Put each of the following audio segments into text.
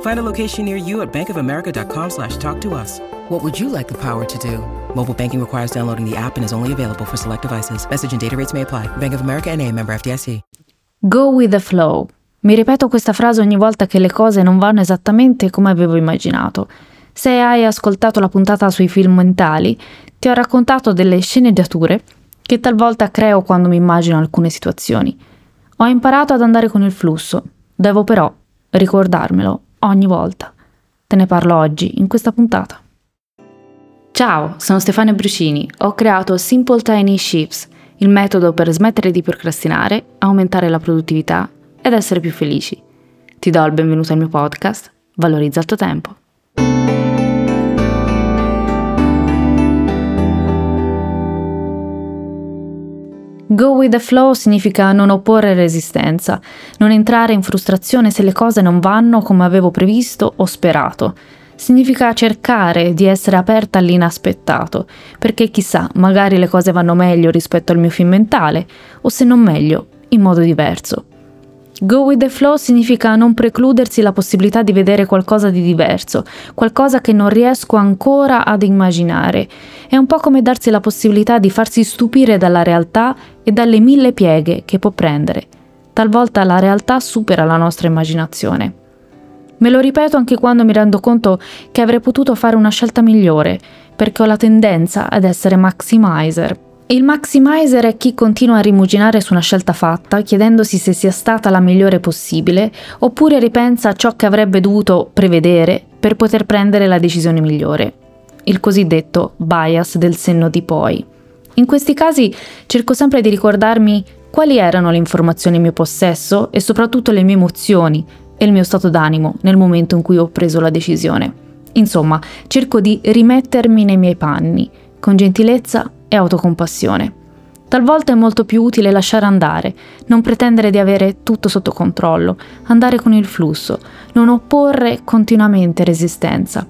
Find a location near you at bankofamerica.com slash talk to us. What would you like the power to do? Mobile banking requires downloading the app and is only available for select devices. Message and data rates may apply. Bank of America and a member FDIC. Go with the flow. Mi ripeto questa frase ogni volta che le cose non vanno esattamente come avevo immaginato. Se hai ascoltato la puntata sui film mentali, ti ho raccontato delle sceneggiature che talvolta creo quando mi immagino alcune situazioni. Ho imparato ad andare con il flusso, devo però ricordarmelo ogni volta. Te ne parlo oggi, in questa puntata. Ciao, sono Stefania Brucini. Ho creato Simple Tiny Shifts, il metodo per smettere di procrastinare, aumentare la produttività ed essere più felici. Ti do il benvenuto al mio podcast, Valorizza il tuo tempo. Go with the flow significa non opporre resistenza, non entrare in frustrazione se le cose non vanno come avevo previsto o sperato. Significa cercare di essere aperta all'inaspettato, perché chissà, magari le cose vanno meglio rispetto al mio film mentale, o se non meglio, in modo diverso. Go with the flow significa non precludersi la possibilità di vedere qualcosa di diverso, qualcosa che non riesco ancora ad immaginare. È un po' come darsi la possibilità di farsi stupire dalla realtà e dalle mille pieghe che può prendere. Talvolta la realtà supera la nostra immaginazione. Me lo ripeto anche quando mi rendo conto che avrei potuto fare una scelta migliore, perché ho la tendenza ad essere maximizer il maximizer è chi continua a rimuginare su una scelta fatta, chiedendosi se sia stata la migliore possibile, oppure ripensa a ciò che avrebbe dovuto prevedere per poter prendere la decisione migliore. Il cosiddetto bias del senno di poi. In questi casi cerco sempre di ricordarmi quali erano le informazioni in mio possesso e soprattutto le mie emozioni e il mio stato d'animo nel momento in cui ho preso la decisione. Insomma, cerco di rimettermi nei miei panni, con gentilezza e autocompassione. Talvolta è molto più utile lasciare andare, non pretendere di avere tutto sotto controllo, andare con il flusso, non opporre continuamente resistenza.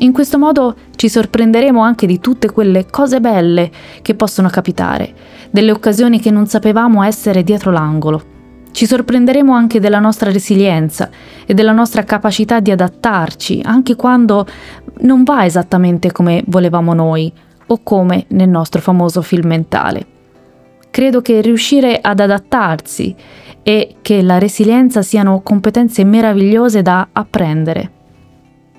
In questo modo ci sorprenderemo anche di tutte quelle cose belle che possono capitare, delle occasioni che non sapevamo essere dietro l'angolo. Ci sorprenderemo anche della nostra resilienza e della nostra capacità di adattarci, anche quando non va esattamente come volevamo noi, o come nel nostro famoso film mentale. Credo che riuscire ad adattarsi e che la resilienza siano competenze meravigliose da apprendere.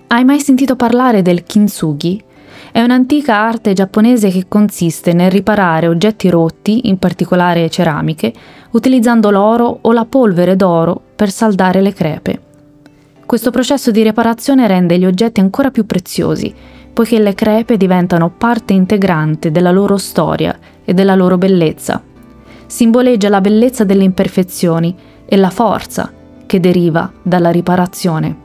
Hai mai sentito parlare del kintsugi? È un'antica arte giapponese che consiste nel riparare oggetti rotti, in particolare ceramiche, utilizzando l'oro o la polvere d'oro per saldare le crepe. Questo processo di riparazione rende gli oggetti ancora più preziosi poiché le crepe diventano parte integrante della loro storia e della loro bellezza. Simboleggia la bellezza delle imperfezioni e la forza che deriva dalla riparazione.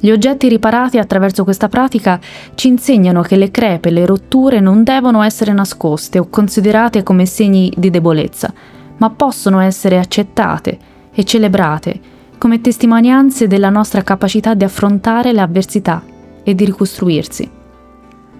Gli oggetti riparati attraverso questa pratica ci insegnano che le crepe e le rotture non devono essere nascoste o considerate come segni di debolezza, ma possono essere accettate e celebrate come testimonianze della nostra capacità di affrontare le avversità e di ricostruirsi.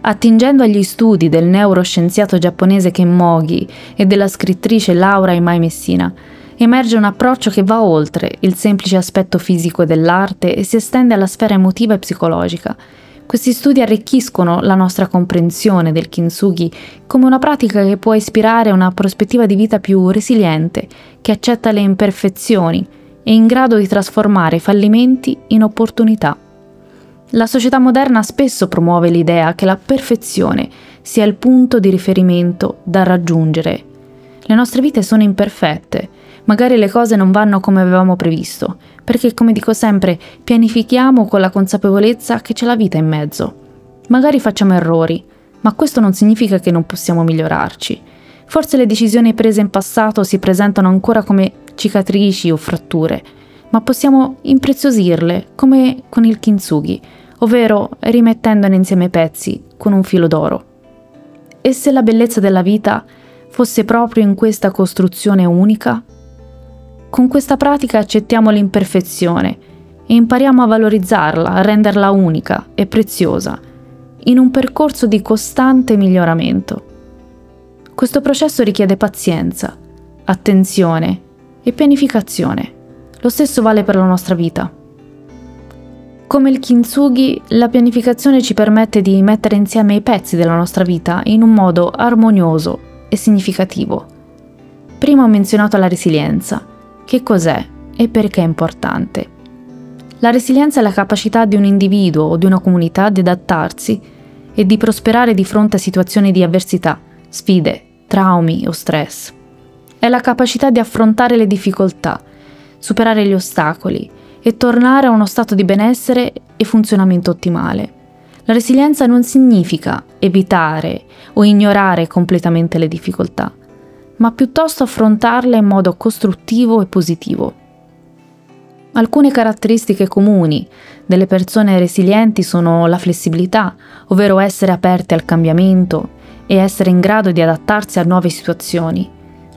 Attingendo agli studi del neuroscienziato giapponese Ken Mogi e della scrittrice Laura Imai Messina, emerge un approccio che va oltre il semplice aspetto fisico dell'arte e si estende alla sfera emotiva e psicologica. Questi studi arricchiscono la nostra comprensione del kintsugi come una pratica che può ispirare una prospettiva di vita più resiliente, che accetta le imperfezioni e in grado di trasformare i fallimenti in opportunità. La società moderna spesso promuove l'idea che la perfezione sia il punto di riferimento da raggiungere. Le nostre vite sono imperfette, magari le cose non vanno come avevamo previsto, perché come dico sempre, pianifichiamo con la consapevolezza che c'è la vita in mezzo. Magari facciamo errori, ma questo non significa che non possiamo migliorarci. Forse le decisioni prese in passato si presentano ancora come cicatrici o fratture, ma possiamo impreziosirle come con il kintsugi, ovvero rimettendone insieme i pezzi con un filo d'oro. E se la bellezza della vita fosse proprio in questa costruzione unica? Con questa pratica accettiamo l'imperfezione e impariamo a valorizzarla, a renderla unica e preziosa, in un percorso di costante miglioramento. Questo processo richiede pazienza, attenzione e pianificazione. Lo stesso vale per la nostra vita. Come il kintsugi, la pianificazione ci permette di mettere insieme i pezzi della nostra vita in un modo armonioso e significativo. Prima ho menzionato la resilienza. Che cos'è e perché è importante? La resilienza è la capacità di un individuo o di una comunità di adattarsi e di prosperare di fronte a situazioni di avversità, sfide, traumi o stress. È la capacità di affrontare le difficoltà, superare gli ostacoli e tornare a uno stato di benessere e funzionamento ottimale. La resilienza non significa evitare o ignorare completamente le difficoltà, ma piuttosto affrontarle in modo costruttivo e positivo. Alcune caratteristiche comuni delle persone resilienti sono la flessibilità, ovvero essere aperte al cambiamento, e essere in grado di adattarsi a nuove situazioni.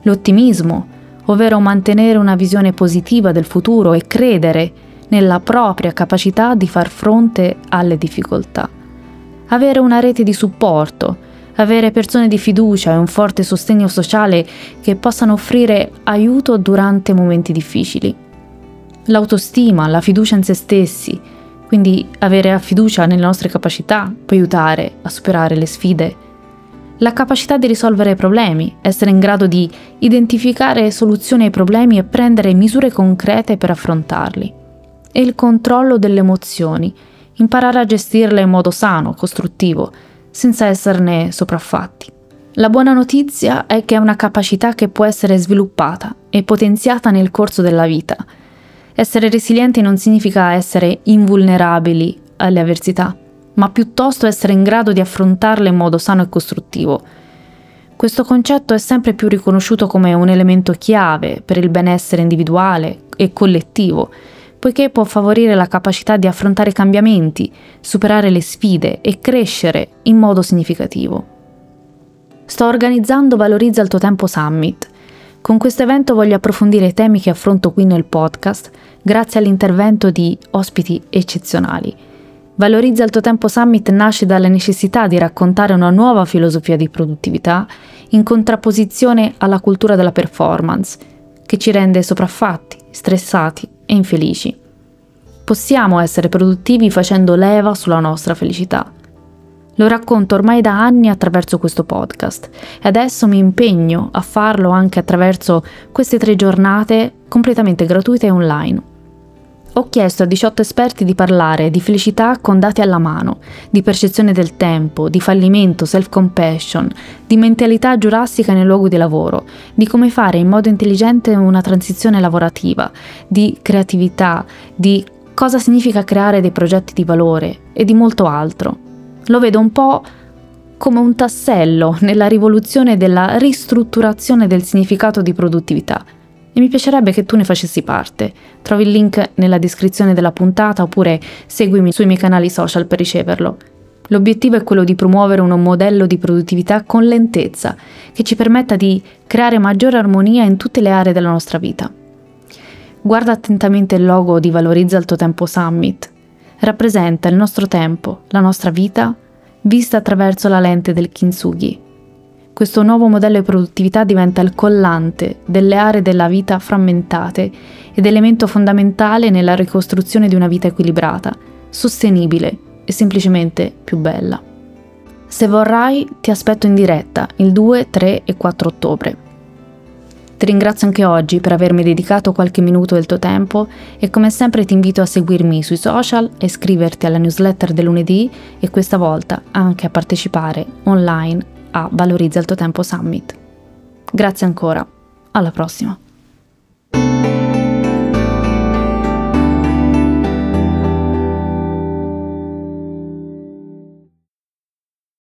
L'ottimismo, ovvero mantenere una visione positiva del futuro e credere nella propria capacità di far fronte alle difficoltà. Avere una rete di supporto, avere persone di fiducia e un forte sostegno sociale che possano offrire aiuto durante momenti difficili. L'autostima, la fiducia in se stessi, quindi avere fiducia nelle nostre capacità può aiutare a superare le sfide la capacità di risolvere problemi, essere in grado di identificare soluzioni ai problemi e prendere misure concrete per affrontarli. E il controllo delle emozioni, imparare a gestirle in modo sano, costruttivo, senza esserne sopraffatti. La buona notizia è che è una capacità che può essere sviluppata e potenziata nel corso della vita. Essere resilienti non significa essere invulnerabili alle avversità ma piuttosto essere in grado di affrontarle in modo sano e costruttivo. Questo concetto è sempre più riconosciuto come un elemento chiave per il benessere individuale e collettivo, poiché può favorire la capacità di affrontare cambiamenti, superare le sfide e crescere in modo significativo. Sto organizzando Valorizza il tuo tempo Summit. Con questo evento voglio approfondire i temi che affronto qui nel podcast grazie all'intervento di ospiti eccezionali Valorizza il tuo tempo summit nasce dalla necessità di raccontare una nuova filosofia di produttività in contrapposizione alla cultura della performance, che ci rende sopraffatti, stressati e infelici. Possiamo essere produttivi facendo leva sulla nostra felicità. Lo racconto ormai da anni attraverso questo podcast e adesso mi impegno a farlo anche attraverso queste tre giornate completamente gratuite e online. Ho chiesto a 18 esperti di parlare di felicità con dati alla mano, di percezione del tempo, di fallimento, self-compassion, di mentalità giurassica nel luogo di lavoro, di come fare in modo intelligente una transizione lavorativa, di creatività, di cosa significa creare dei progetti di valore e di molto altro. Lo vedo un po' come un tassello nella rivoluzione della ristrutturazione del significato di produttività e mi piacerebbe che tu ne facessi parte. Trovi il link nella descrizione della puntata oppure seguimi sui miei canali social per riceverlo. L'obiettivo è quello di promuovere un modello di produttività con lentezza che ci permetta di creare maggiore armonia in tutte le aree della nostra vita. Guarda attentamente il logo di Valorizza il tuo tempo Summit. Rappresenta il nostro tempo, la nostra vita, vista attraverso la lente del kintsugi questo nuovo modello di produttività diventa il collante delle aree della vita frammentate ed elemento fondamentale nella ricostruzione di una vita equilibrata, sostenibile e semplicemente più bella. Se vorrai, ti aspetto in diretta il 2, 3 e 4 ottobre. Ti ringrazio anche oggi per avermi dedicato qualche minuto del tuo tempo e come sempre ti invito a seguirmi sui social e iscriverti alla newsletter del lunedì e questa volta anche a partecipare online a Valorizza il tuo tempo Summit. Grazie ancora, alla prossima.